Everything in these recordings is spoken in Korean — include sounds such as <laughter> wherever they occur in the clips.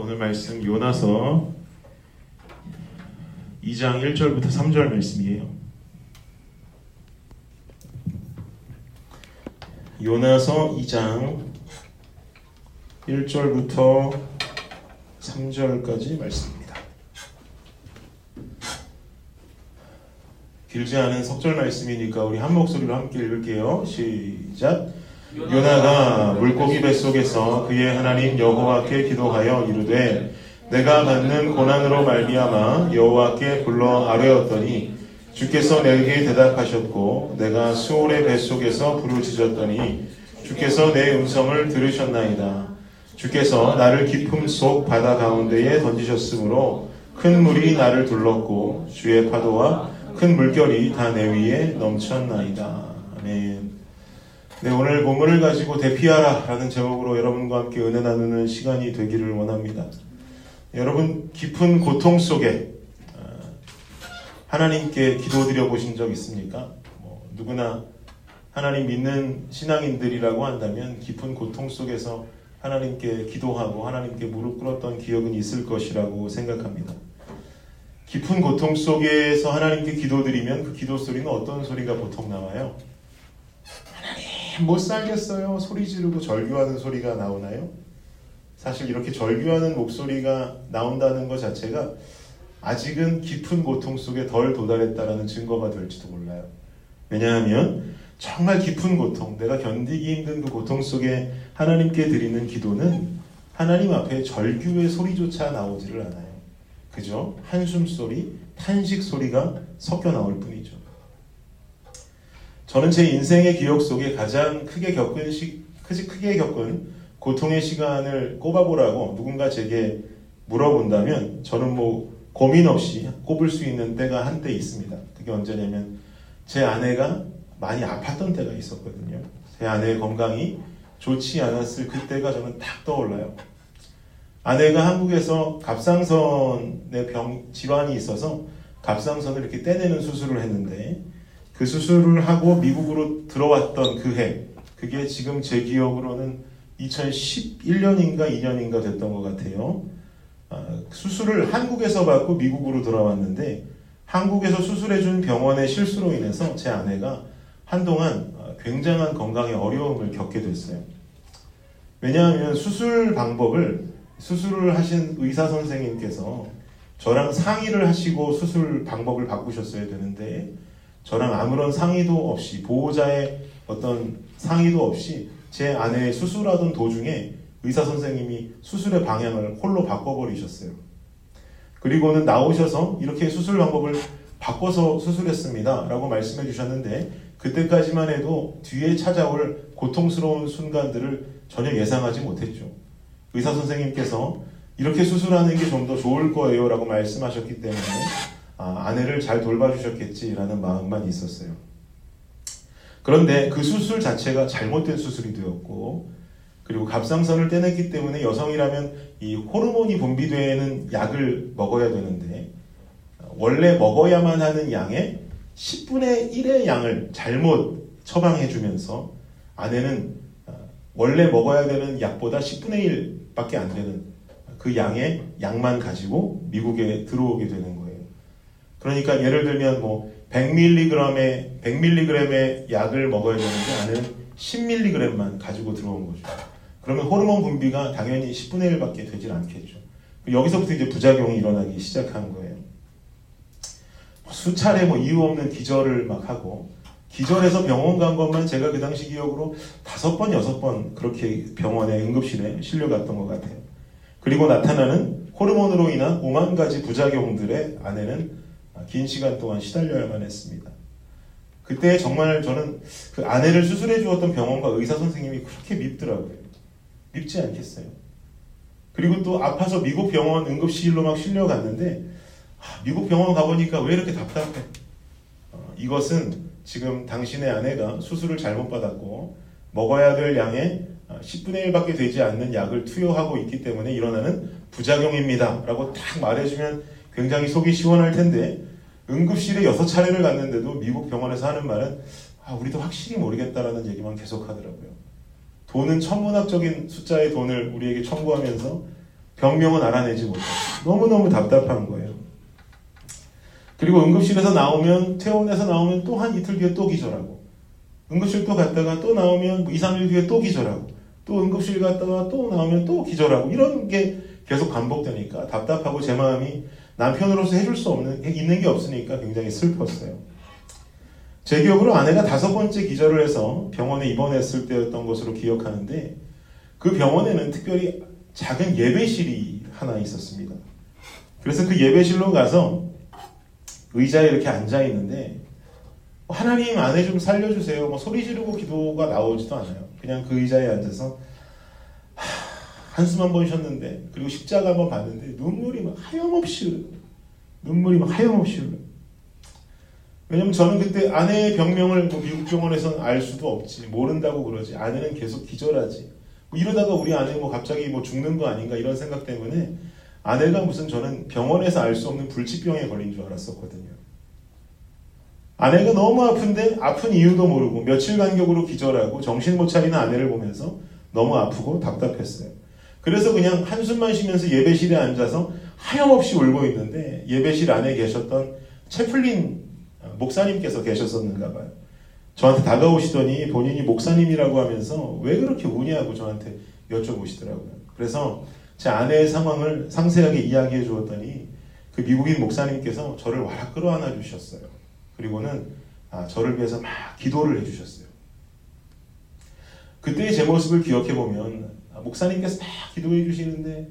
오늘 말씀 요나서 2장 1절부터 3절 말씀이에요. 요나서 2장 1절부터 3절까지 말씀입니다. 길지 않은 석절 말씀이니까 우리 한 목소리로 함께 읽을게요. 시작. 요나가 물고기 뱃속에서 그의 하나님 여호와께 기도하여 이르되 내가 받는 고난으로 말미암아 여호와께 불러 아뢰었더니 주께서 내게 대답하셨고 내가 수올의 뱃속에서 부르짖었더니 주께서 내 음성을 들으셨나이다. 주께서 나를 깊음 속 바다 가운데에 던지셨으므로 큰 물이 나를 둘렀고 주의 파도와 큰 물결이 다 내 위에 넘쳤나이다. 아멘. 네, 오늘 본문을 가지고 대피하라 라는 제목으로 여러분과 함께 은혜 나누는 시간이 되기를 원합니다. 여러분, 깊은 고통 속에 어, 하나님께 기도드려 보신 적 있습니까? 뭐, 누구나 하나님 믿는 신앙인들이라고 한다면 깊은 고통 속에서 하나님께 기도하고 하나님께 무릎 꿇었던 기억은 있을 것이라고 생각합니다. 깊은 고통 속에서 하나님께 기도드리면 그 기도 소리는 어떤 소리가 보통 나와요? 못 살겠어요. 소리 지르고 절규하는 소리가 나오나요? 사실 이렇게 절규하는 목소리가 나온다는 것 자체가 아직은 깊은 고통 속에 덜 도달했다라는 증거가 될지도 몰라요. 왜냐하면 정말 깊은 고통, 내가 견디기 힘든 그 고통 속에 하나님께 드리는 기도는 하나님 앞에 절규의 소리조차 나오지를 않아요. 그죠? 한숨 소리, 탄식 소리가 섞여 나올 뿐이죠. 저는 제 인생의 기억 속에 가장 크게 겪은 시, 크게 겪은 고통의 시간을 꼽아보라고 누군가 제게 물어본다면 저는 뭐 고민 없이 꼽을 수 있는 때가 한때 있습니다. 그게 언제냐면 제 아내가 많이 아팠던 때가 있었거든요. 제 아내의 건강이 좋지 않았을 그때가 저는 딱 떠올라요. 아내가 한국에서 갑상선의 병 질환이 있어서 갑상선을 이렇게 떼내는 수술을 했는데 그 수술을 하고 미국으로 들어왔던 그 해, 그게 지금 제 기억으로는 2011년인가 2년인가 됐던 것 같아요. 아, 수술을 한국에서 받고 미국으로 돌아왔는데 한국에서 수술해준 병원의 실수로 인해서 제 아내가 한동안 굉장한 건강에 어려움을 겪게 됐어요. 왜냐하면 수술 방법을 수술을 하신 의사 선생님께서 저랑 상의를 하시고 수술 방법을 바꾸셨어야 되는데 저랑 아무런 상의도 없이 보호자의 어떤 상의도 없이 제 아내의 수술하던 도중에 의사 선생님이 수술의 방향을 홀로 바꿔버리셨어요. 그리고는 나오셔서 이렇게 수술 방법을 바꿔서 수술했습니다. 라고 말씀해 주셨는데 그때까지만 해도 뒤에 찾아올 고통스러운 순간들을 전혀 예상하지 못했죠. 의사 선생님께서 이렇게 수술하는 게 좀 더 좋을 거예요. 라고 말씀하셨기 때문에 아, 아내를 잘 돌봐주셨겠지라는 마음만 있었어요. 그런데 그 수술 자체가 잘못된 수술이 되었고, 그리고 갑상선을 떼냈기 때문에 여성이라면 이 호르몬이 분비되는 약을 먹어야 되는데, 원래 먹어야만 하는 양의 10분의 1의 양을 잘못 처방해주면서 아내는 아, 원래 먹어야 되는 약보다 10분의 1밖에 안 되는 그 양의 약만 가지고 미국에 들어오게 되는 거예요. 그러니까 예를 들면 뭐 100mg의 100mg의 약을 먹어야 되는데 아내는 10mg만 가지고 들어온 거죠. 그러면 호르몬 분비가 당연히 10분의 1밖에 되질 않겠죠. 여기서부터 이제 부작용이 일어나기 시작한 거예요. 수차례 뭐 이유 없는 기절을 막 하고 기절해서 병원 간 것만 제가 그 당시 기억으로 다섯 번 여섯 번 그렇게 병원에 응급실에 실려갔던 것 같아요. 그리고 나타나는 호르몬으로 인한 오만 가지 부작용들의 아내는 긴 시간 동안 시달려야만 했습니다. 그때 정말 저는 그 아내를 수술해 주었던 병원과 의사 선생님이 그렇게 밉더라고요. 밉지 않겠어요. 그리고 또 아파서 미국 병원 응급실로 막 실려갔는데 아, 미국 병원 가보니까 왜 이렇게 답답해? 어, 이것은 지금 당신의 아내가 수술을 잘못 받았고 먹어야 될 양의 10분의 1밖에 되지 않는 약을 투여하고 있기 때문에 일어나는 부작용입니다. 라고 딱 말해주면 굉장히 속이 시원할 텐데 응급실에 여섯 차례를 갔는데도 미국 병원에서 하는 말은 아, 우리도 확실히 모르겠다라는 얘기만 계속 하더라고요. 돈은 천문학적인 숫자의 돈을 우리에게 청구하면서 병명은 알아내지 못하고 너무너무 답답한 거예요. 그리고 응급실에서 나오면 퇴원해서 나오면 또 한 이틀 뒤에 또 기절하고 응급실 또 갔다가 또 나오면 2, 3일 뒤에 또 기절하고 또 응급실 갔다가 또 나오면 또 기절하고 이런 게 계속 반복되니까 답답하고 제 마음이 남편으로서 해줄 수 없는 있는 게 없으니까 굉장히 슬펐어요. 제 기억으로 아내가 다섯 번째 기절을 해서 병원에 입원했을 때였던 것으로 기억하는데 그 병원에는 특별히 작은 예배실이 하나 있었습니다. 그래서 그 예배실로 가서 의자에 이렇게 앉아 있는데 하나님 아내 좀 살려주세요. 뭐 소리 지르고 기도가 나오지도 않아요. 그냥 그 의자에 앉아서 한숨 한 번 쉬었는데 그리고 십자가 한 번 봤는데 눈물이 막 하염없이 흐르 눈물이 막 하염없이 흐르 왜냐면 저는 그때 아내의 병명을 뭐 미국 병원에서는 알 수도 없지 모른다고 그러지 아내는 계속 기절하지 뭐 이러다가 우리 아내 뭐 갑자기 뭐 죽는 거 아닌가 이런 생각 때문에 아내가 무슨 저는 병원에서 알 수 없는 불치병에 걸린 줄 알았었거든요. 아내가 너무 아픈데 아픈 이유도 모르고 며칠 간격으로 기절하고 정신 못 차리는 아내를 보면서 너무 아프고 답답했어요. 그래서 그냥 한숨만 쉬면서 예배실에 앉아서 하염없이 울고 있는데 예배실 안에 계셨던 채플린 목사님께서 계셨었는가 봐요. 저한테 다가오시더니 본인이 목사님이라고 하면서 왜 그렇게 우냐고 저한테 여쭤보시더라고요. 그래서 제 아내의 상황을 상세하게 이야기해 주었더니 그 미국인 목사님께서 저를 와락 끌어안아 주셨어요. 그리고는 아, 저를 위해서 막 기도를 해 주셨어요. 그때의 제 모습을 기억해 보면 아, 목사님께서 막 기도해 주시는데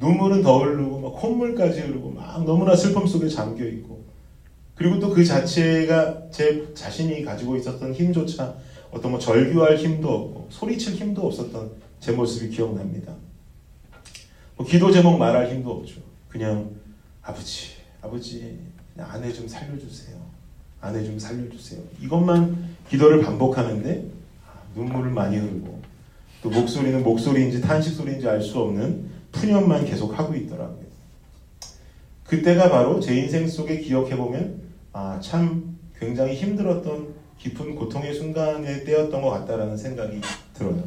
눈물은 더 흐르고 막 콧물까지 흐르고 막 너무나 슬픔 속에 잠겨 있고 그리고 또 그 자체가 제 자신이 가지고 있었던 힘조차 어떤 뭐 절규할 힘도 없고 소리칠 힘도 없었던 제 모습이 기억납니다. 뭐 기도 제목 말할 힘도 없죠. 그냥 아버지, 아버지, 아내 좀 살려주세요. 아내 좀 살려주세요. 이것만 기도를 반복하는데 아, 눈물을 많이 흘고 또 목소리는 목소리인지 탄식 소리인지 알 수 없는 푸념만 계속 하고 있더라고요. 그때가 바로 제 인생 속에 기억해 보면 아, 참 굉장히 힘들었던 깊은 고통의 순간의 때였던 것 같다라는 생각이 들어요.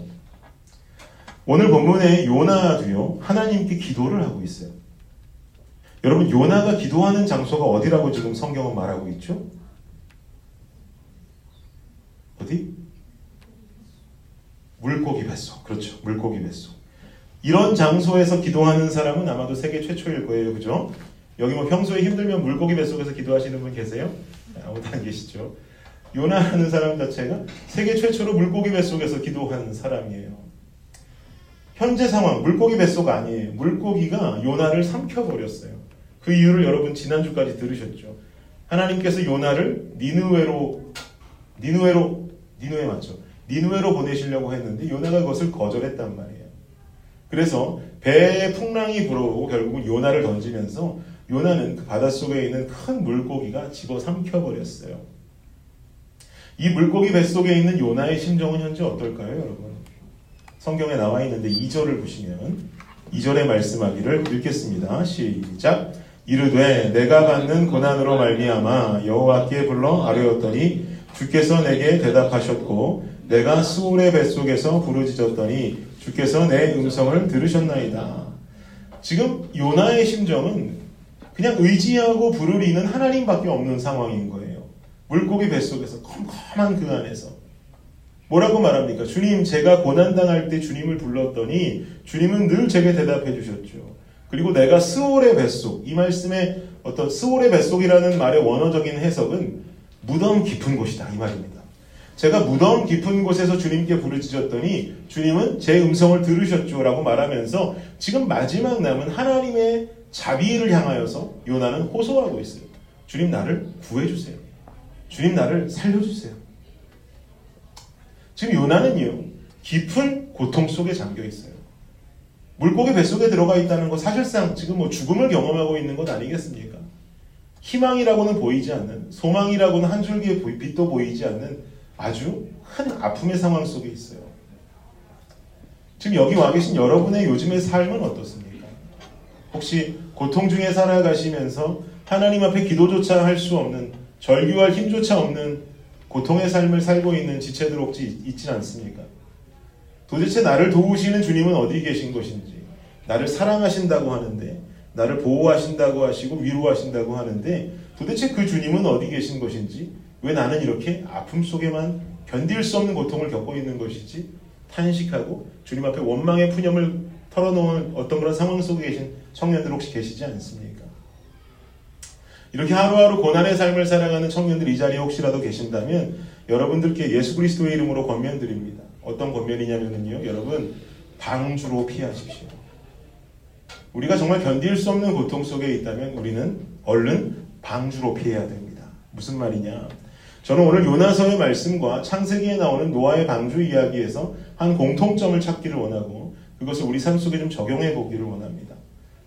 오늘 본문의 요나도요, 하나님께 기도를 하고 있어요. 여러분, 요나가 기도하는 장소가 어디라고 지금 성경은 말하고 있죠? 어디? 물고기 뱃속. 그렇죠. 물고기 뱃속. 이런 장소에서 기도하는 사람은 아마도 세계 최초일 거예요. 그죠? 여기 뭐 평소에 힘들면 물고기 뱃속에서 기도하시는 분 계세요? 아무도 안 계시죠? 요나하는 사람 자체가 세계 최초로 물고기 뱃속에서 기도하는 사람이에요. 현재 상황, 물고기 뱃속 아니에요. 물고기가 요나를 삼켜버렸어요. 그 이유를 여러분 지난주까지 들으셨죠. 하나님께서 요나를 니누웨로, 니누웨로, 니누에 맞죠? 니누웨로 보내시려고 했는데 요나가 그것을 거절했단 말이에요. 그래서 배에 풍랑이 불어오고 결국은 요나를 던지면서 요나는 그 바닷속에 있는 큰 물고기가 집어 삼켜버렸어요. 이 물고기 뱃속에 있는 요나의 심정은 현재 어떨까요, 여러분? 성경에 나와 있는데 2절을 보시면 2절에 말씀하기를 읽겠습니다. 시작. 이르되 내가 받는 고난으로 말미암아 여호와께 불러 아뢰었더니 주께서 내게 대답하셨고 내가 수울의 뱃속에서 부르짖었더니 주께서 내 음성을 들으셨나이다. 지금 요나의 심정은 그냥 의지하고 부르리는 하나님밖에 없는 상황인 거예요. 물고기 뱃속에서 컴컴한 그 안에서 뭐라고 말합니까? 주님, 제가 고난당할 때 주님을 불렀더니 주님은 늘 제게 대답해 주셨죠. 그리고 내가 스올의 뱃속, 이 말씀의 어떤 스올의 뱃속이라는 말의 원어적인 해석은 무덤 깊은 곳이다. 이 말입니다. 제가 무덤 깊은 곳에서 주님께 부르짖었더니 주님은 제 음성을 들으셨죠. 라고 말하면서 지금 마지막 남은 하나님의 자비를 향하여서 요나는 호소하고 있어요. 주님 나를 구해주세요. 주님 나를 살려주세요. 지금 요나는요, 깊은 고통 속에 잠겨 있어요. 물고기 뱃속에 들어가 있다는 거 사실상 지금 뭐 죽음을 경험하고 있는 것 아니겠습니까? 희망이라고는 보이지 않는, 소망이라고는 한 줄기의 빛도 보이지 않는 아주 큰 아픔의 상황 속에 있어요. 지금 여기 와 계신 여러분의 요즘의 삶은 어떻습니까? 혹시 고통 중에 살아가시면서 하나님 앞에 기도조차 할 수 없는, 절규할 힘조차 없는 고통의 삶을 살고 있는 지체들 혹시 있지 않습니까? 도대체 나를 도우시는 주님은 어디 계신 것인지, 나를 사랑하신다고 하는데 나를 보호하신다고 하시고 위로하신다고 하는데 도대체 그 주님은 어디 계신 것인지 왜 나는 이렇게 아픔 속에만 견딜 수 없는 고통을 겪고 있는 것이지 탄식하고 주님 앞에 원망의 푸념을 털어놓은 어떤 그런 상황 속에 계신 청년들 혹시 계시지 않습니까? 이렇게 하루하루 고난의 삶을 살아가는 청년들 이 자리에 혹시라도 계신다면 여러분들께 예수 그리스도의 이름으로 권면드립니다. 어떤 권면이냐면요. 여러분 방주로 피하십시오. 우리가 정말 견딜 수 없는 고통 속에 있다면 우리는 얼른 방주로 피해야 됩니다. 무슨 말이냐? 저는 오늘 요나서의 말씀과 창세기에 나오는 노아의 방주 이야기에서 한 공통점을 찾기를 원하고 그것을 우리 삶 속에 좀 적용해 보기를 원합니다.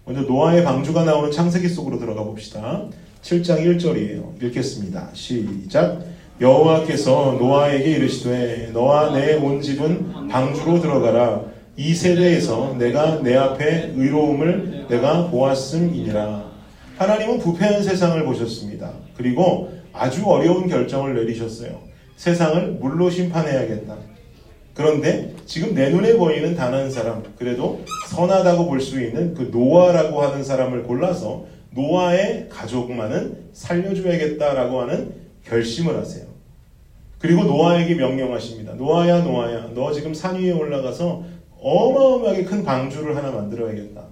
먼저 노아의 방주가 나오는 창세기 속으로 들어가 봅시다. 7장 1절이에요. 읽겠습니다. 시작. 여호와께서 노아에게 이르시되 너와 내 온 집은 방주로 들어가라. 이 세대에서 내가 내 앞에 의로움을 내가 보았음이니라. 하나님은 부패한 세상을 보셨습니다. 그리고 아주 어려운 결정을 내리셨어요. 세상을 물로 심판해야겠다. 그런데 지금 내 눈에 보이는 단 한 사람, 그래도 선하다고 볼 수 있는 그 노아라고 하는 사람을 골라서 노아의 가족만은 살려줘야겠다라고 하는 결심을 하세요. 그리고 노아에게 명령하십니다. 노아야, 노아야, 너 지금 산 위에 올라가서 어마어마하게 큰 방주를 하나 만들어야겠다.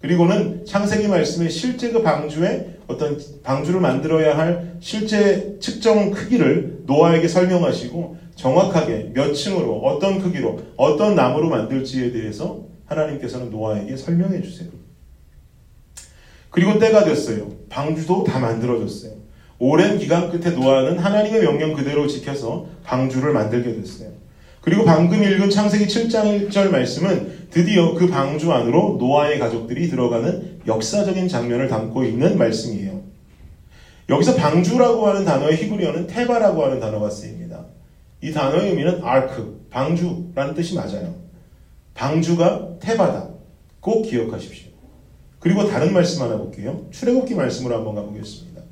그리고는 창세기 말씀에 실제 그 방주에 어떤 방주를 만들어야 할 실제 측정 크기를 노아에게 설명하시고 정확하게 몇 층으로 어떤 크기로 어떤 나무로 만들지에 대해서 하나님께서는 노아에게 설명해 주세요. 그리고 때가 됐어요. 방주도 다 만들어졌어요. 오랜 기간 끝에 노아는 하나님의 명령 그대로 지켜서 방주를 만들게 됐어요. 그리고 방금 읽은 창세기 7장 1절 말씀은 드디어 그 방주 안으로 노아의 가족들이 들어가는 역사적인 장면을 담고 있는 말씀이에요. 여기서 방주라고 하는 단어의 히브리어는 테바라고 하는 단어가 쓰입니다. 이 단어의 의미는 아크, 방주라는 뜻이 맞아요. 방주가 테바다. 꼭 기억하십시오. 그리고 다른 말씀 하나 볼게요. 출애굽기 말씀으로 한번 가보겠습니다.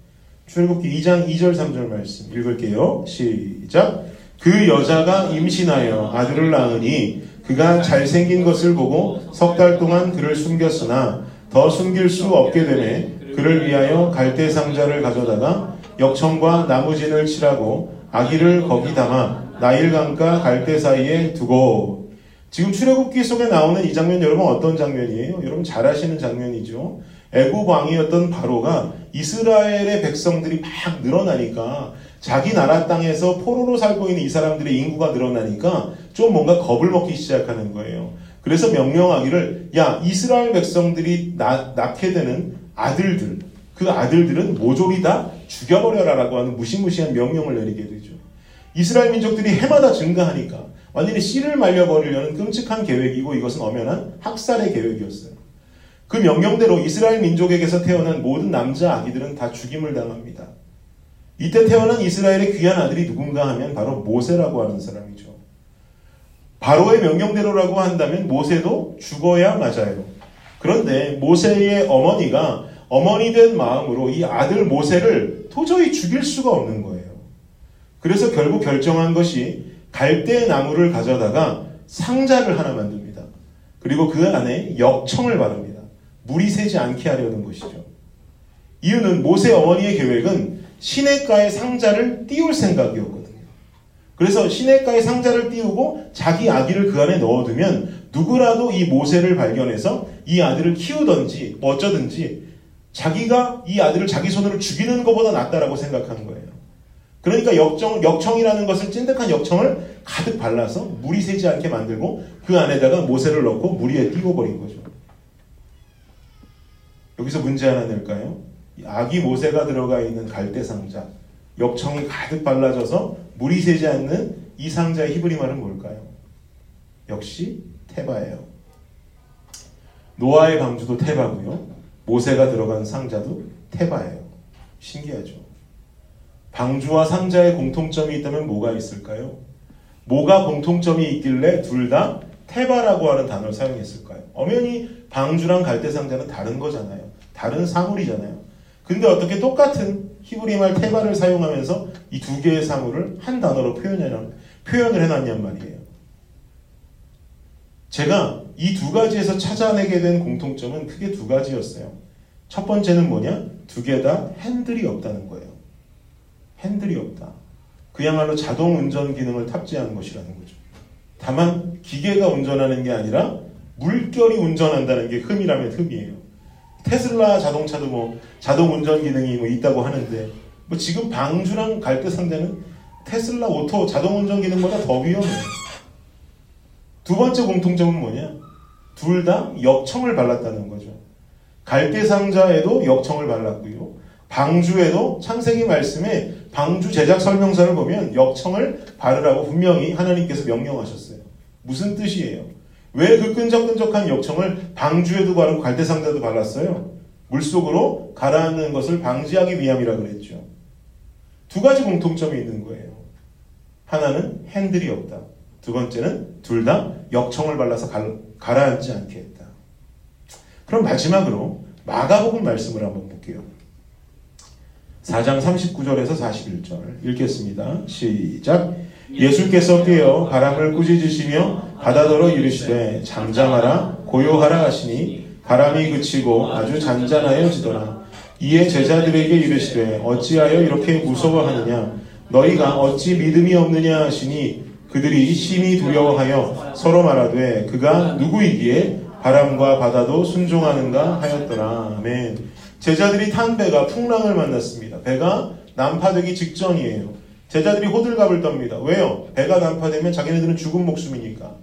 출애굽기 2장 2절 3절 말씀 읽을게요. 시작. 그 여자가 임신하여 아들을 낳으니 그가 잘생긴 것을 보고 석 달 동안 그를 숨겼으나 더 숨길 수 없게 되매 그를 위하여 갈대 상자를 가져다가 역청과 나무진을 칠하고 아기를 거기 담아 나일강과 갈대 사이에 두고 지금 출애굽기 속에 나오는 이 장면 여러분 어떤 장면이에요? 여러분 잘 아시는 장면이죠. 애굽 왕이었던 바로가 이스라엘의 백성들이 막 늘어나니까 자기 나라 땅에서 포로로 살고 있는 이 사람들의 인구가 늘어나니까 좀 뭔가 겁을 먹기 시작하는 거예요. 그래서 명령하기를 야 이스라엘 백성들이 낳, 낳게 되는 아들들 그 아들들은 모조리 다 죽여버려라라고 하는 무시무시한 명령을 내리게 되죠. 이스라엘 민족들이 해마다 증가하니까 완전히 씨를 말려버리려는 끔찍한 계획이고 이것은 엄연한 학살의 계획이었어요. 그 명령대로 이스라엘 민족에게서 태어난 모든 남자 아기들은 다 죽임을 당합니다. 이때 태어난 이스라엘의 귀한 아들이 누군가 하면 바로 모세라고 하는 사람이죠. 바로의 명령대로라고 한다면 모세도 죽어야 맞아요. 그런데 모세의 어머니가 어머니 된 마음으로 이 아들 모세를 도저히 죽일 수가 없는 거예요. 그래서 결국 결정한 것이 갈대 나무를 가져다가 상자를 하나 만듭니다. 그리고 그 안에 역청을 바릅니다. 물이 새지 않게 하려는 것이죠. 이유는 모세 어머니의 계획은 시냇가에 상자를 띄울 생각이었거든요. 그래서 시냇가에 상자를 띄우고 자기 아기를 그 안에 넣어두면 누구라도 이 모세를 발견해서 이 아들을 키우든지 어쩌든지 자기가 이 아들을 자기 손으로 죽이는 것보다 낫다라고 생각하는 거예요. 그러니까 역정, 역청이라는 것을 찐득한 역청을 가득 발라서 물이 새지 않게 만들고 그 안에다가 모세를 넣고 물 위에 띄워버린 거죠. 여기서 문제 하나 낼까요? 아기 모세가 들어가 있는 갈대 상자, 역청이 가득 발라져서 물이 새지 않는 이 상자의 히브리 말은 뭘까요? 역시 테바예요. 노아의 방주도 테바고요. 모세가 들어간 상자도 테바예요. 신기하죠. 방주와 상자의 공통점이 있다면 뭐가 있을까요? 뭐가 공통점이 있길래 둘 다 테바라고 하는 단어를 사용했을까요? 엄연히 방주랑 갈대 상자는 다른 거잖아요. 다른 사물이잖아요. 근데 어떻게 똑같은 히브리 말 테바를 사용하면서 이 두 개의 사물을 한 단어로 표현해, 표현을 해놨냔 말이에요. 제가 이 두 가지에서 찾아내게 된 공통점은 크게 두 가지였어요. 첫 번째는 뭐냐? 두 개 다 핸들이 없다는 거예요. 핸들이 없다. 그야말로 자동 운전 기능을 탑재한 것이라는 거죠. 다만 기계가 운전하는 게 아니라 물결이 운전한다는 게 흠이라면 흠이에요. 테슬라 자동차도 뭐 자동 운전 기능이 뭐 있다고 하는데 뭐 지금 방주랑 갈대 상자는 테슬라 auto 자동 운전 기능보다 더 위험해요. 두 번째 공통점은 뭐냐? 둘 다 역청을 발랐다는 거죠. 갈대 상자에도 역청을 발랐고요. 방주에도 창세기 말씀에 방주 제작 설명서를 보면 역청을 바르라고 분명히 하나님께서 명령하셨어요. 무슨 뜻이에요? 왜 그 끈적끈적한 역청을 방주에도 바르고 갈대상자도 발랐어요? 물속으로 가라앉는 것을 방지하기 위함이라 그랬죠. 두 가지 공통점이 있는 거예요. 하나는 핸들이 없다. 두 번째는 둘 다 역청을 발라서 가라앉지 않게 했다. 그럼 마지막으로 마가복음 말씀을 한번 볼게요. 4장 39절에서 41절 읽겠습니다. 시작. 예수께서 깨어 바람을 꾸짖으시며 바다더러 이르시되 잠잠하라 고요하라 하시니 바람이 그치고 아주 잔잔하여지더라. 이에 제자들에게 이르시되 어찌하여 이렇게 무서워하느냐 너희가 어찌 믿음이 없느냐 하시니 그들이 심히 두려워하여 서로 말하되 그가 누구이기에 바람과 바다도 순종하는가 하였더라. 아멘. 제자들이 탄 배가 풍랑을 만났습니다. 배가 난파되기 직전이에요. 제자들이 호들갑을 떱니다. 왜요? 배가 난파되면 자기네들은 죽은 목숨이니까.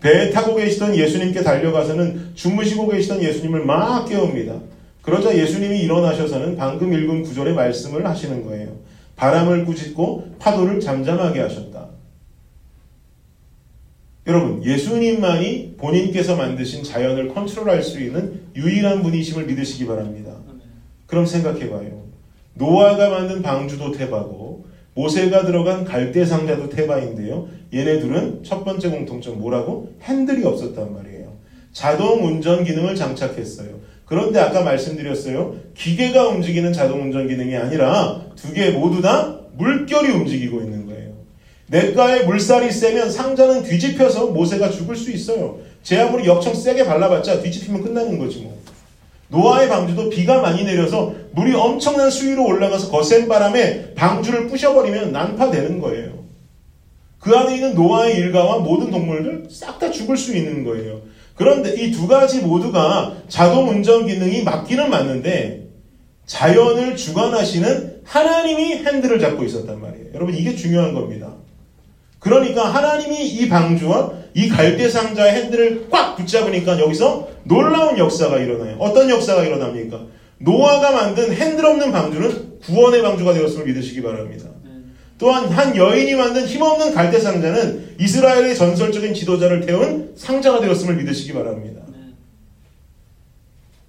배에 타고 계시던 예수님께 달려가서는 주무시고 계시던 예수님을 막 깨웁니다. 그러자 예수님이 일어나셔서는 방금 읽은 구절의 말씀을 하시는 거예요. 바람을 꾸짖고 파도를 잠잠하게 하셨다. 여러분, 예수님만이 본인께서 만드신 자연을 컨트롤할 수 있는 유일한 분이심을 믿으시기 바랍니다. 그럼 생각해봐요. 노아가 만든 방주도 태바고 모세가 들어간 갈대 상자도 태바인데요. 얘네들은 첫 번째 공통점 뭐라고? 핸들이 없었단 말이에요. 자동 운전 기능을 장착했어요. 그런데 아까 말씀드렸어요. 기계가 움직이는 자동 운전 기능이 아니라 두 개 모두 다 물결이 움직이고 있는 거예요. 냇가에 물살이 세면 상자는 뒤집혀서 모세가 죽을 수 있어요. 제 아무리 역청 세게 발라봤자 뒤집히면 끝나는 거지 뭐. 노아의 방주도 비가 많이 내려서 물이 엄청난 수위로 올라가서 거센 바람에 방주를 부셔버리면 난파되는 거예요. 그 안에 있는 노아의 일가와 모든 동물들 싹 다 죽을 수 있는 거예요. 그런데 이 두 가지 모두가 자동 운전 기능이 맞기는 맞는데 자연을 주관하시는 하나님이 핸들을 잡고 있었단 말이에요. 여러분 이게 중요한 겁니다. 그러니까 하나님이 이 방주와 이 갈대 상자의 핸들을 꽉 붙잡으니까 여기서 놀라운 역사가 일어나요. 어떤 역사가 일어납니까? 노아가 만든 핸들 없는 방주는 구원의 방주가 되었음을 믿으시기 바랍니다. 또한 한 여인이 만든 힘없는 갈대 상자는 이스라엘의 전설적인 지도자를 태운 상자가 되었음을 믿으시기 바랍니다.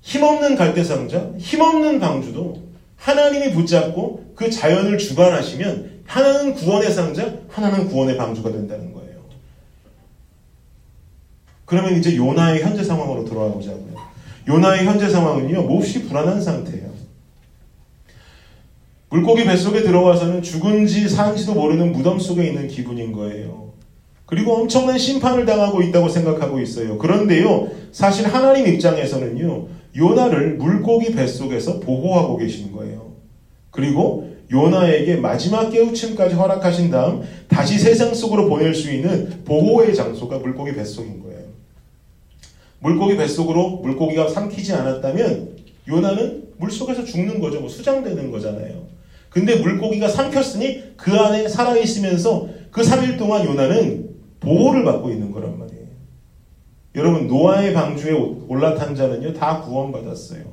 힘없는 갈대 상자, 힘없는 방주도 하나님이 붙잡고 그 자연을 주관하시면 하나는 구원의 상자, 하나는 구원의 방주가 된다는 거예요. 그러면 이제 요나의 현재 상황으로 돌아가 보자고요. 요나의 현재 상황은요, 몹시 불안한 상태예요. 물고기 뱃속에 들어와서는 죽은지 산지도 모르는 무덤 속에 있는 기분인 거예요. 그리고 엄청난 심판을 당하고 있다고 생각하고 있어요. 그런데요, 사실 하나님 입장에서는요, 요나를 물고기 뱃속에서 보호하고 계신 거예요. 그리고 요나에게 마지막 깨우침까지 허락하신 다음 다시 세상 속으로 보낼 수 있는 보호의 장소가 물고기 뱃속인 거예요. 물고기 뱃속으로 물고기가 삼키지 않았다면 요나는 물속에서 죽는 거죠. 뭐 수장되는 거잖아요. 근데 물고기가 삼켰으니 그 안에 살아있으면서 그 3일 동안 요나는 보호를 받고 있는 거란 말이에요. 여러분 노아의 방주에 올라탄 자는요 다 구원받았어요.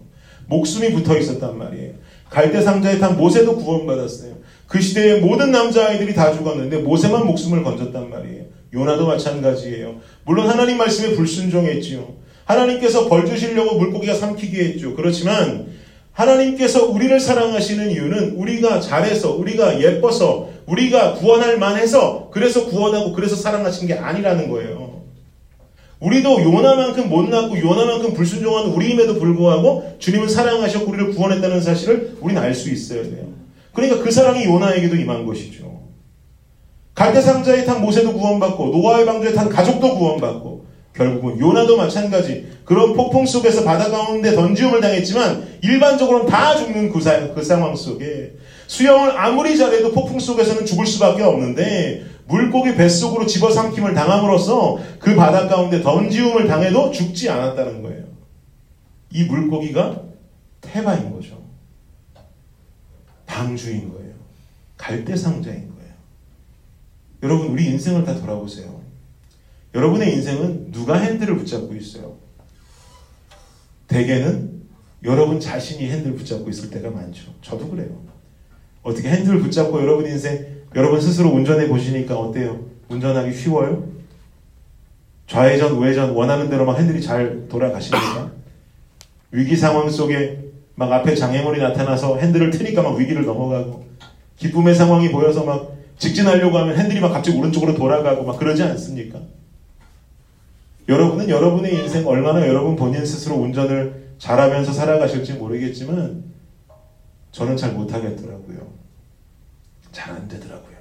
목숨이 붙어 있었단 말이에요. 갈대 상자에 탄 모세도 구원받았어요. 그 시대의 모든 남자아이들이 다 죽었는데 모세만 목숨을 건졌단 말이에요. 요나도 마찬가지예요. 물론 하나님 말씀에 불순종했지요. 하나님께서 벌 주시려고 물고기가 삼키게 했죠. 그렇지만 하나님께서 우리를 사랑하시는 이유는 우리가 잘해서, 우리가 예뻐서, 우리가 구원할 만해서, 그래서 구원하고 그래서 사랑하신 게 아니라는 거예요. 우리도 요나만큼 못났고 요나만큼 불순종한 우리임에도 불구하고 주님은 사랑하셨고 우리를 구원했다는 사실을 우리는 알 수 있어야 돼요. 그러니까 그 사랑이 요나에게도 임한 것이죠. 갈대상자에 탄 모세도 구원받고 노아의 방주에 탄 가족도 구원받고 결국은 요나도 마찬가지. 그런 폭풍 속에서 바다 가운데 던지움을 당했지만 일반적으로는 다 죽는 그, 사, 그 상황 속에 수영을 아무리 잘해도 폭풍 속에서는 죽을 수밖에 없는데 물고기 뱃속으로 집어삼킴을 당함으로써 그 바다 가운데 던지움을 당해도 죽지 않았다는 거예요. 이 물고기가 태바인 거죠. 방주인 거예요. 갈대상자인 거예요. 여러분, 우리 인생을 다 돌아보세요. 여러분의 인생은 누가 핸들을 붙잡고 있어요? 대개는 여러분 자신이 핸들 붙잡고 있을 때가 많죠. 저도 그래요. 어떻게 핸들을 붙잡고 여러분 인생, 여러분 스스로 운전해 보시니까 어때요? 운전하기 쉬워요? 좌회전, 우회전 원하는 대로 막 핸들이 잘 돌아가십니까? 위기 상황 속에 막 앞에 장애물이 나타나서 핸들을 트니까 막 위기를 넘어가고 기쁨의 상황이 보여서 막 직진하려고 하면 핸들이 막 갑자기 오른쪽으로 돌아가고 막 그러지 않습니까? 여러분은 여러분의 인생 얼마나 여러분 본인 스스로 운전을 잘하면서 살아가실지 모르겠지만 저는 잘 못하겠더라고요. 잘 안 되더라고요.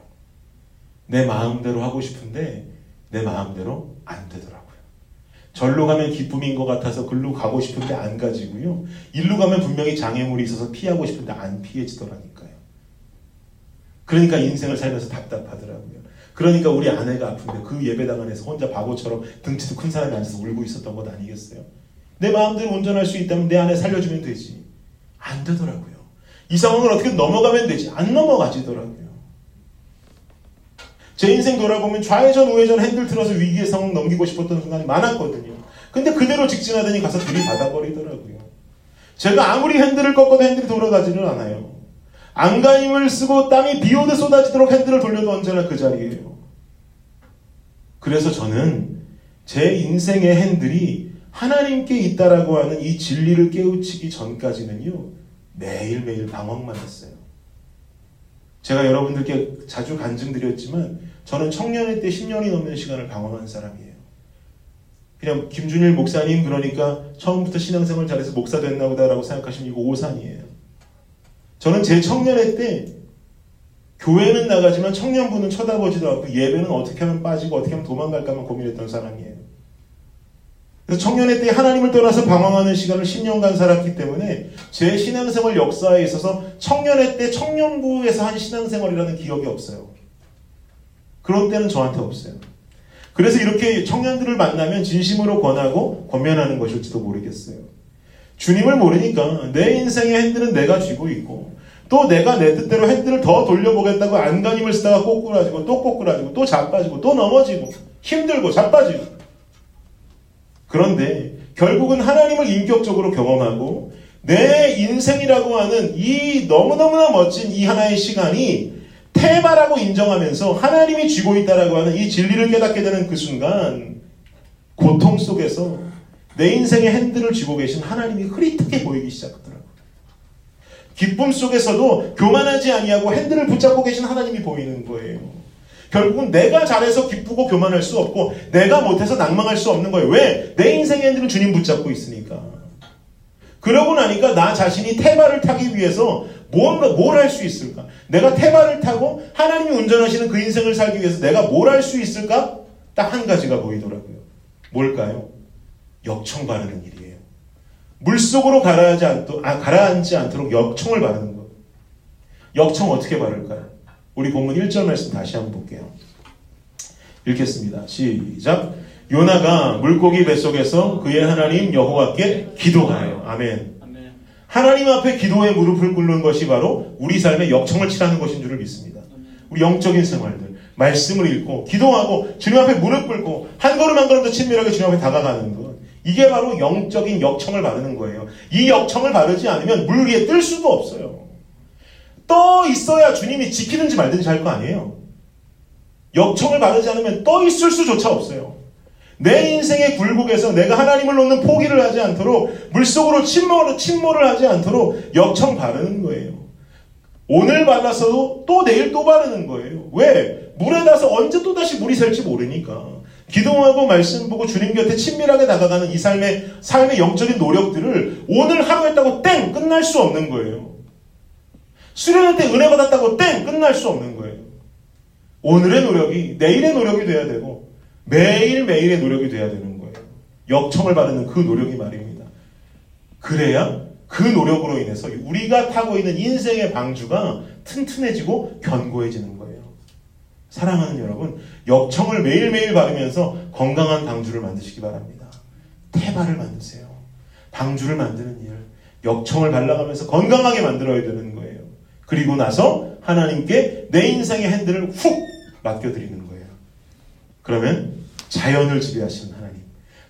내 마음대로 하고 싶은데 내 마음대로 안 되더라고요. 절로 가면 기쁨인 것 같아서 글로 가고 싶은데 안 가지고요. 일로 가면 분명히 장애물이 있어서 피하고 싶은데 안 피해지더라니까요. 그러니까 인생을 살면서 답답하더라고요. 그러니까 우리 아내가 아픈데 그 예배당 안에서 혼자 바보처럼 등치도 큰 사람이 앉아서 울고 있었던 것 아니겠어요? 내 마음대로 운전할 수 있다면 내 아내 살려주면 되지. 안 되더라고요. 이 상황을 어떻게 넘어가면 되지. 안 넘어가지더라고요. 제 인생 돌아보면 좌회전, 우회전 핸들 틀어서 위기의 상황 넘기고 싶었던 순간이 많았거든요. 근데 그대로 직진하더니 가서 들이받아버리더라고요. 제가 아무리 핸들을 꺾어도 핸들이 돌아가지는 않아요. 안간힘을 쓰고 땀이 비오듯 쏟아지도록 핸들을 돌려도 언제나 그 자리예요. 그래서 저는 제 인생의 핸들이 하나님께 있다라고 하는 이 진리를 깨우치기 전까지는요, 매일매일 방황만 했어요. 제가 여러분들께 자주 간증드렸지만, 저는 청년의 때 10년이 넘는 시간을 방황한 사람이에요. 그냥 김준일 목사님 그러니까 처음부터 신앙생활 잘해서 목사 됐나 보다라고 생각하시면 이거 오산이에요. 저는 제 청년회 때 교회는 나가지만 청년부는 쳐다보지도 않고 예배는 어떻게 하면 빠지고 어떻게 하면 도망갈까만 고민했던 사람이에요. 그래서 청년회 때 하나님을 떠나서 방황하는 시간을 10년간 살았기 때문에 제 신앙생활 역사에 있어서 청년회 때 청년부에서 한 신앙생활이라는 기억이 없어요. 그런 때는 저한테 없어요. 그래서 이렇게 청년들을 만나면 진심으로 권하고 권면하는 것일지도 모르겠어요. 주님을 모르니까 내 인생의 핸들은 내가 쥐고 있고 또 내가 내 뜻대로 핸들을 더 돌려보겠다고 안간힘을 쓰다가 꼬꾸라지고 또 꼬꾸라지고 또 자빠지고 또 넘어지고 힘들고 자빠지고 그런데 결국은 하나님을 인격적으로 경험하고 내 인생이라고 하는 이 너무너무나 멋진 이 하나의 시간이 테마라고 인정하면서 하나님이 쥐고 있다라고 하는 이 진리를 깨닫게 되는 그 순간 고통 속에서 내 인생의 핸들을 쥐고 계신 하나님이 흐릿하게 보이기 시작하더라고요. 기쁨 속에서도 교만하지 아니하고 핸들을 붙잡고 계신 하나님이 보이는 거예요. 결국은 내가 잘해서 기쁘고 교만할 수 없고 내가 못해서 낭망할 수 없는 거예요. 왜? 내 인생의 핸들은 주님 붙잡고 있으니까. 그러고 나니까 나 자신이 테마를 타기 위해서 뭘 할 수 있을까? 내가 테마를 타고 하나님이 운전하시는 그 인생을 살기 위해서 내가 뭘 할 수 있을까? 딱 한 가지가 보이더라고요. 뭘까요? 역청 바르는 일이에요. 물속으로 가라앉지, 않도, 아, 가라앉지 않도록 역청을 바르는 거. 역청 어떻게 바를까요? 우리 본문 1절 말씀 다시 한번 볼게요. 읽겠습니다. 시작. 요나가 물고기 뱃속에서 그의 하나님 여호와께 기도하여. 아멘. 하나님 앞에 기도에 무릎을 꿇는 것이 바로 우리 삶의 역청을 치라는 것인 줄을 믿습니다. 우리 영적인 생활들, 말씀을 읽고, 기도하고, 주님 앞에 무릎 꿇고, 한 걸음 한 걸음 더 친밀하게 주님 앞에 다가가는 것. 이게 바로 영적인 역청을 바르는 거예요. 이 역청을 바르지 않으면 물 위에 뜰 수도 없어요. 떠 있어야 주님이 지키든지 말든지 할 거 아니에요. 역청을 바르지 않으면 떠 있을 수조차 없어요. 내 인생의 굴곡에서 내가 하나님을 놓는 포기를 하지 않도록 물속으로 침몰, 침몰을 하지 않도록 역청 바르는 거예요. 오늘 발랐어도 또 내일 또 바르는 거예요. 왜? 물에 닿아서 언제 또다시 물이 셀지 모르니까. 기도하고 말씀 보고 주님 곁에 친밀하게 다가가는 이 삶의 삶의 영적인 노력들을 오늘 하루 했다고 땡 끝날 수 없는 거예요. 수련할 때 은혜 받았다고 땡 끝날 수 없는 거예요. 오늘의 노력이 내일의 노력이 돼야 되고 매일 매일의 노력이 돼야 되는 거예요. 역청을 바르는 그 노력이 말입니다. 그래야 그 노력으로 인해서 우리가 타고 있는 인생의 방주가 튼튼해지고 견고해지는 거예요. 사랑하는 여러분, 역청을 매일매일 바르면서 건강한 방주를 만드시기 바랍니다. 태바를 만드세요. 방주를 만드는 일, 역청을 발라가면서 건강하게 만들어야 되는. 그리고 나서 하나님께 내 인생의 핸들을 훅 맡겨드리는 거예요. 그러면 자연을 지배하시는 하나님,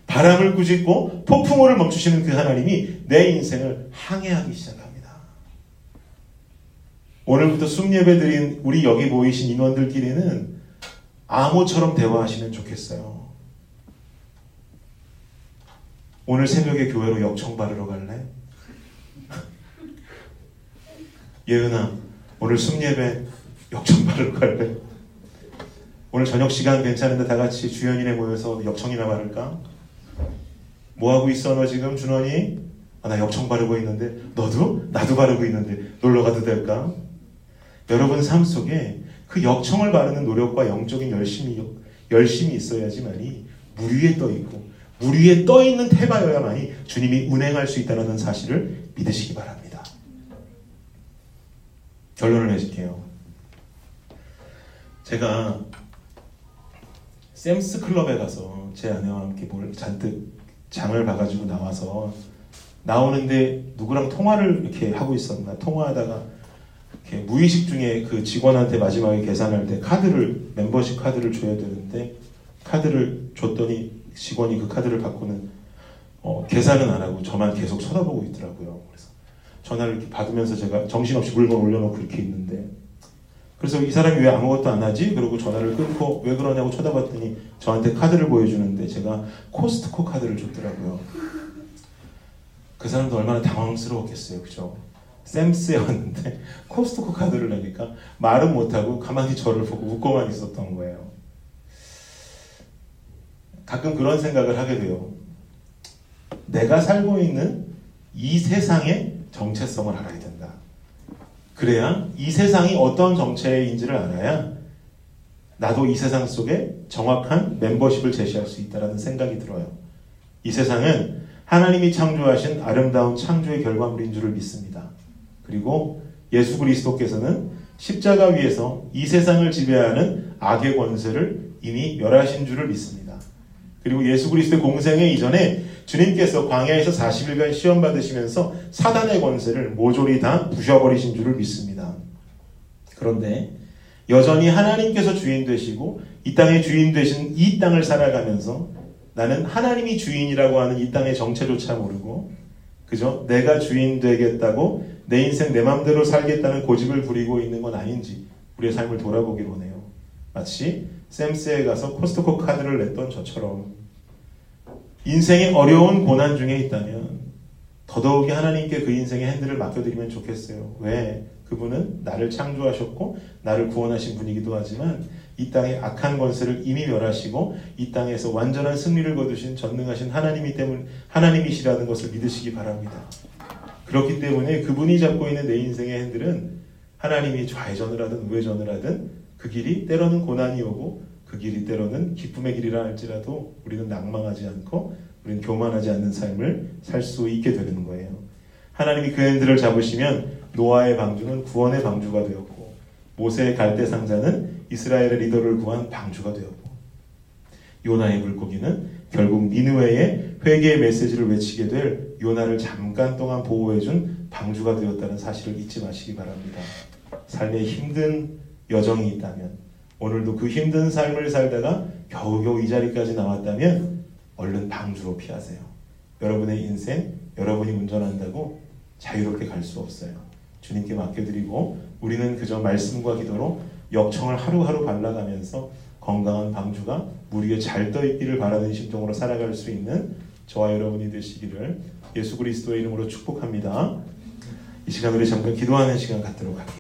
바람을 꾸짖고 폭풍우를 멈추시는 그 하나님이 내 인생을 항해하기 시작합니다. 오늘부터 숨예배 드린 우리 여기 모이신 인원들끼리는 암호처럼 대화하시면 좋겠어요. 오늘 새벽에 교회로 역청 바르러 갈래? 예은아, 오늘 숨예배 역청 바르러 갈래? 오늘 저녁 시간 괜찮은데 다 같이 주연이네 모여서 역청이나 바를까? 뭐 하고 있어 너 지금 준원이? 아, 나 역청 바르고 있는데 너도? 나도 바르고 있는데 놀러 가도 될까? 여러분 삶 속에 그 역청을 바르는 노력과 영적인 열심이 열심이 있어야지만이 물 위에 떠 있고 물 위에 떠 있는 태바여야만이 주님이 운행할 수 있다는 사실을 믿으시기 바랍니다. 결론을 내줄게요. 제가 샘스 클럽에 가서 제 아내와 함께 뭘 잔뜩 장을 봐가지고 나와서 나오는데 누구랑 통화를 이렇게 하고 있었나 통화하다가 이렇게 무의식 중에 그 직원한테 마지막에 계산할 때 카드를 멤버십 카드를 줘야 되는데 카드를 줬더니 직원이 그 카드를 갖고는 어, 계산은 안 하고 저만 계속 쳐다보고 있더라고요. 그래서 전화를 이렇게 받으면서 제가 정신없이 물건 올려놓고 이렇게 있는데 그래서 이 사람이 왜 아무것도 안 하지? 그러고 전화를 끊고 왜 그러냐고 쳐다봤더니 저한테 카드를 보여주는데 제가 코스트코 카드를 줬더라고요. 그 사람도 얼마나 당황스러웠겠어요. 그죠? 샘스에 왔는데 <laughs> 코스트코 카드를 내니까 말은 못하고 가만히 저를 보고 웃고만 있었던 거예요. 가끔 그런 생각을 하게 돼요. 내가 살고 있는 이 세상의 정체성을 알아야 된다. 그래야 이 세상이 어떤 정체인지를 알아야 나도 이 세상 속에 정확한 멤버십을 제시할 수 있다는 생각이 들어요. 이 세상은 하나님이 창조하신 아름다운 창조의 결과물인 줄을 믿습니다. 그리고 예수 그리스도께서는 십자가 위에서 이 세상을 지배하는 악의 권세를 이미 멸하신 줄을 믿습니다. 그리고 예수 그리스도의 공생의 이전에 주님께서 광야에서 40일간 시험 받으시면서 사단의 권세를 모조리 다 부셔버리신 줄을 믿습니다. 그런데 여전히 하나님께서 주인 되시고 이 땅의 주인 되신 이 땅을 살아가면서 나는 하나님이 주인이라고 하는 이 땅의 정체조차 모르고 그저 내가 주인 되겠다고 내 인생 내 맘대로 살겠다는 고집을 부리고 있는 건 아닌지 우리의 삶을 돌아보기로 하네요. 마치 샘스에 가서 코스트코 카드를 냈던 저처럼 인생의 어려운 고난 중에 있다면 더더욱이 하나님께 그 인생의 핸들을 맡겨드리면 좋겠어요. 왜? 그분은 나를 창조하셨고 나를 구원하신 분이기도 하지만 이 땅의 악한 권세를 이미 멸하시고 이 땅에서 완전한 승리를 거두신 전능하신 하나님이 때문 하나님이시라는 것을 믿으시기 바랍니다. 그렇기 때문에 그분이 잡고 있는 내 인생의 핸들은 하나님이 좌회전을 하든 우회전을 하든 그 길이 때로는 고난이 오고 그 길이 때로는 기쁨의 길이라 할지라도 우리는 낭망하지 않고 우리는 교만하지 않는 삶을 살 수 있게 되는 거예요. 하나님이 그 핸들을 잡으시면 노아의 방주는 구원의 방주가 되었고 모세의 갈대 상자는 이스라엘의 리더를 구한 방주가 되었고 요나의 물고기는 결국 니느웨의 회개의 메시지를 외치게 될 요나를 잠깐 동안 보호해준 방주가 되었다는 사실을 잊지 마시기 바랍니다. 삶에 힘든 여정이 있다면 오늘도 그 힘든 삶을 살다가 겨우겨우 이 자리까지 나왔다면 얼른 방주로 피하세요. 여러분의 인생, 여러분이 운전한다고 자유롭게 갈 수 없어요. 주님께 맡겨드리고 우리는 그저 말씀과 기도로 역청을 하루하루 발라가면서 건강한 방주가 물 위에 잘 떠 있기를 바라는 심정으로 살아갈 수 있는 저와 여러분이 되시기를 예수 그리스도의 이름으로 축복합니다. 이 시간 우리 잠깐 기도하는 시간 갖도록 할게요.